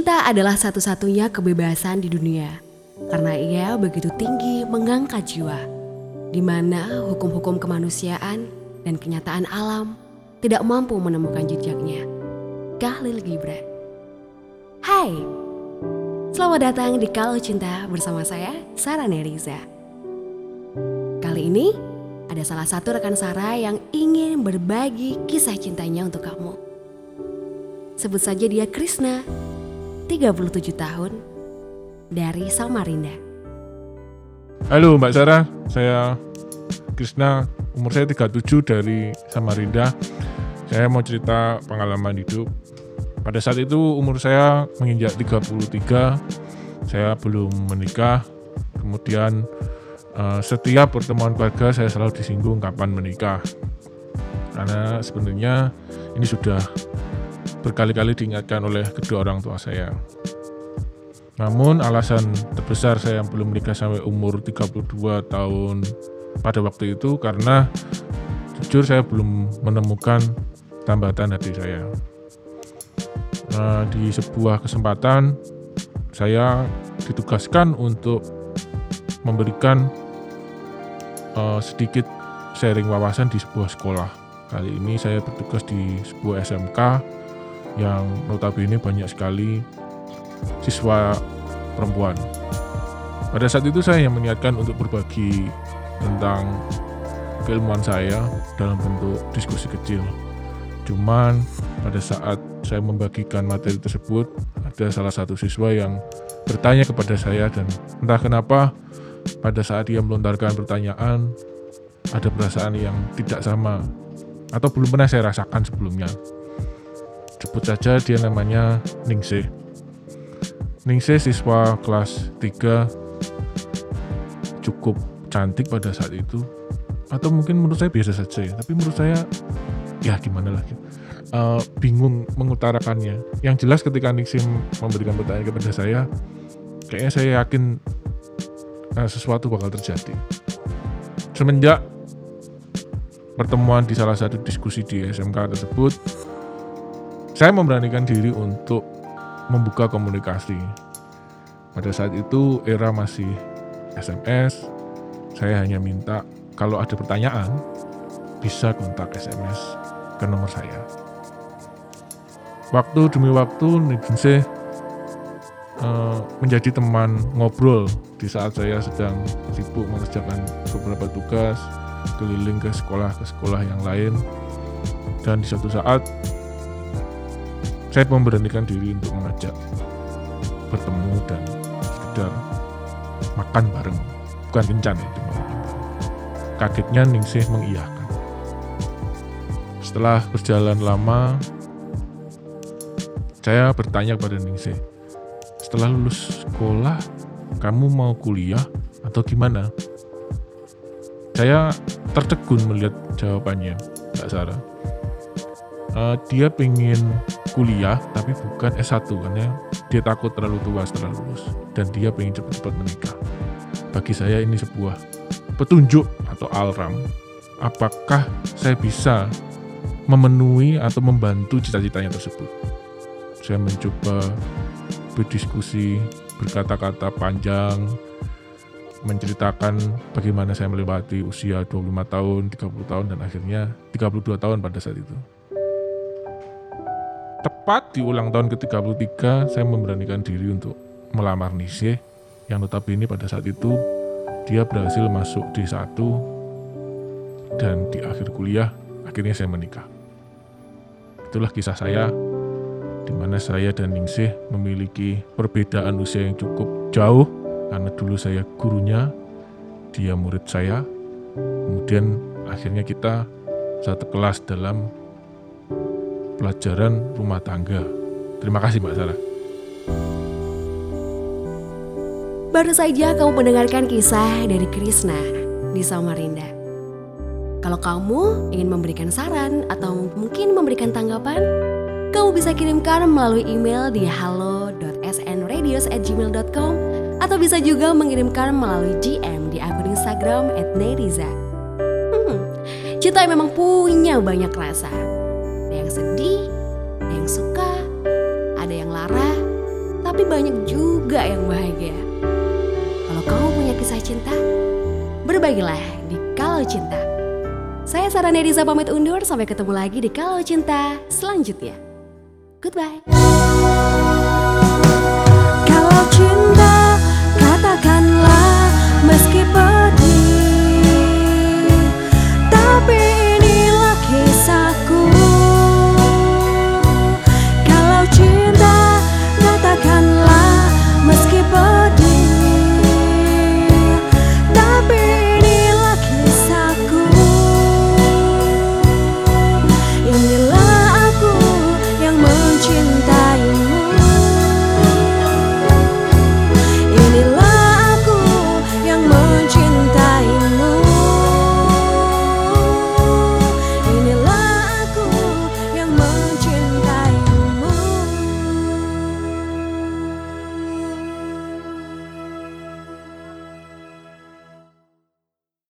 Cinta adalah satu-satunya kebebasan di dunia karena ia begitu tinggi mengangkat jiwa, di mana hukum-hukum kemanusiaan dan kenyataan alam tidak mampu menemukan jejaknya. Kahlil Gibran. Hai, selamat datang di Kalau Cinta bersama saya, Sarah Neriza. Kali ini ada salah satu rekan Sarah yang ingin berbagi kisah cintanya untuk kamu. Sebut saja dia Krisna, 37 tahun, dari Samarinda. Halo Mbak Sarah, saya Krisna, umur saya 37 dari Samarinda. Saya mau cerita pengalaman hidup. Pada saat itu umur saya menginjak 33, saya belum menikah. Kemudian eh, setiap pertemuan keluarga saya selalu disinggung kapan menikah. Karena sebenarnya ini sudah berkali-kali diingatkan oleh kedua orang tua saya. Namun alasan terbesar saya belum menikah sampai umur 32 tahun pada waktu itu karena jujur saya belum menemukan tambatan hati saya. Nah, di sebuah kesempatan saya ditugaskan untuk memberikan uh, sedikit sharing wawasan di sebuah sekolah. Kali ini saya bertugas di sebuah SMK yang notabene banyak sekali siswa perempuan. Pada saat itu saya yang meniatkan untuk berbagi tentang keilmuan saya dalam bentuk diskusi kecil. Cuman pada saat saya membagikan materi tersebut, ada salah satu siswa yang bertanya kepada saya dan entah kenapa pada saat dia melontarkan pertanyaan ada perasaan yang tidak sama atau belum pernah saya rasakan sebelumnya. Sebut saja dia namanya Ningsih. Ningsih siswa kelas 3 cukup cantik pada saat itu. Atau mungkin menurut saya biasa saja ya. Tapi menurut saya ya gimana lagi. Uh, bingung mengutarakannya. Yang jelas ketika Ningsih memberikan pertanyaan kepada saya kayaknya saya yakin uh, sesuatu bakal terjadi. Semenjak pertemuan di salah satu diskusi di SMK tersebut saya memberanikan diri untuk membuka komunikasi. Pada saat itu era masih SMS, saya hanya minta kalau ada pertanyaan bisa kontak SMS ke nomor saya. Waktu demi waktu Nijinse uh, menjadi teman ngobrol di saat saya sedang sibuk mengerjakan beberapa tugas keliling ke sekolah ke sekolah yang lain dan di suatu saat saya memberanikan diri untuk mengajak bertemu dan sekedar makan bareng. Bukan kencan ya cuma kagetnya Ningsih mengiyakan. Setelah berjalan lama saya bertanya kepada Ningsih setelah lulus sekolah kamu mau kuliah atau gimana? Saya tertegun melihat jawabannya Mbak Sarah. Uh, dia pengen kuliah tapi bukan S1 karena dia takut terlalu tua setelah lulus dan dia pengen cepat-cepat menikah. Bagi saya ini sebuah petunjuk atau alarm apakah saya bisa memenuhi atau membantu cita-citanya tersebut. Saya mencoba berdiskusi, berkata-kata panjang, menceritakan bagaimana saya melewati usia 25 tahun, 30 tahun, dan akhirnya 32 tahun pada saat itu. Tepat di ulang tahun ke-33, saya memberanikan diri untuk melamar Nisye yang notabene pada saat itu dia berhasil masuk D1 dan di akhir kuliah akhirnya saya menikah. Itulah kisah saya di mana saya dan Ningsih memiliki perbedaan usia yang cukup jauh karena dulu saya gurunya, dia murid saya. Kemudian akhirnya kita satu kelas dalam pelajaran rumah tangga. Terima kasih Mbak Sarah. Baru saja kamu mendengarkan kisah dari Krisna di Samarinda. Kalau kamu ingin memberikan saran atau mungkin memberikan tanggapan, kamu bisa kirimkan melalui email di halo.snradios@gmail.com atau bisa juga mengirimkan melalui DM di akun Instagram @neriza. Hmm, cinta memang punya banyak rasa. Yang sedih, ada yang suka, ada yang lara, tapi banyak juga yang bahagia. Kalau kamu punya kisah cinta, berbagilah di Kalau Cinta. Saya Sarah Nediza pamit undur, sampai ketemu lagi di Kalau Cinta selanjutnya. Goodbye. Kalau cinta katakanlah